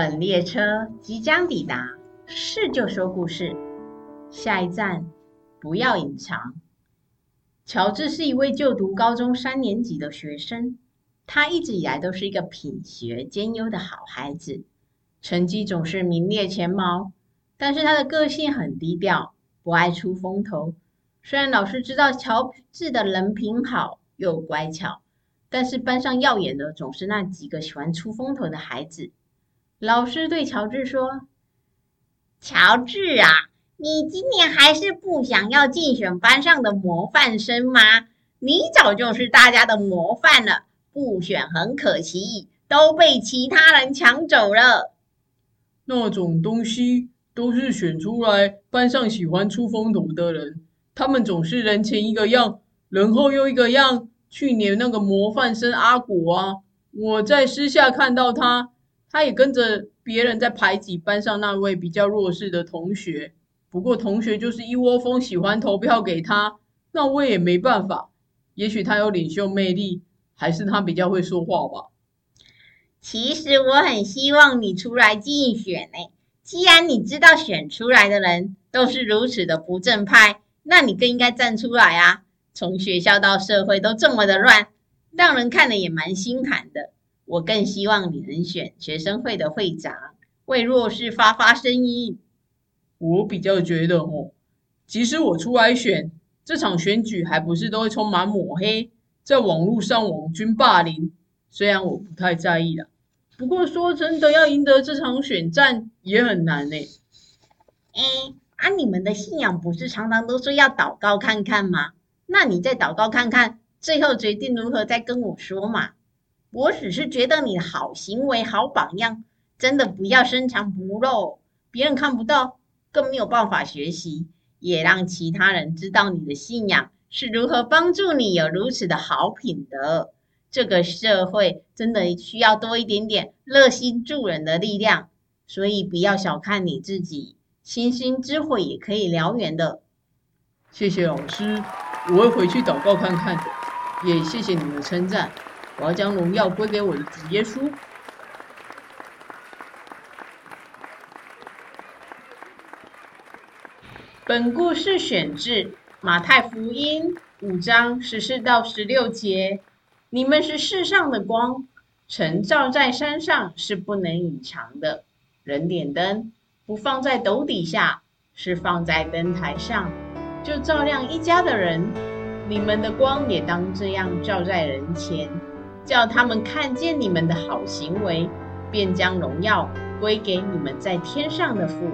本列车即将抵达，是就说故事。下一站，不要隐藏。乔治是一位就读高中三年级的学生，他一直以来都是一个品学兼优的好孩子，成绩总是名列前茅。但是他的个性很低调，不爱出风头。虽然老师知道乔治的人品好又乖巧，但是班上耀眼的总是那几个喜欢出风头的孩子。老师对乔治说：“乔治啊，你今年还是不想要竞选班上的模范生吗？你早就是大家的模范了，不选很可惜，都被其他人抢走了。那种东西都是选出来班上喜欢出风头的人，他们总是人前一个样，人后又一个样。去年那个模范生阿果啊，我在私下看到他。”他也跟着别人在排挤班上那位比较弱势的同学，不过同学就是一窝蜂喜欢投票给他，那我也没办法。也许他有领袖魅力，还是他比较会说话吧。其实我很希望你出来竞选呢。既然你知道选出来的人都是如此的不正派，那你更应该站出来啊！从学校到社会都这么的乱，让人看了也蛮心寒的。我更希望你能选学生会的会长，为弱势发发声音。我比较觉得哦，即使我出来选，这场选举还不是都会充满抹黑，在网络上网军霸凌。虽然我不太在意啦，不过说真的，要赢得这场选战也很难呢。哎，啊，你们的信仰不是常常都说要祷告看看吗？那你再祷告看看，最后决定如何再跟我说嘛。我只是觉得你的好行为、好榜样，真的不要深藏不露，别人看不到，更没有办法学习，也让其他人知道你的信仰是如何帮助你有如此的好品德。这个社会真的需要多一点点热心助人的力量，所以不要小看你自己，星星之火也可以燎原的。谢谢老师，我会回去祷告看看，也谢谢你的称赞。我要将荣耀归给我的主耶稣。本故事选自马太福音五章十四到十六节。你们是世上的光，城照在山上是不能隐藏的。人点灯，不放在斗底下，是放在灯台上，就照亮一家的人。你们的光也当这样照在人前。叫他们看见你们的好行为，便将荣耀归给你们在天上的父。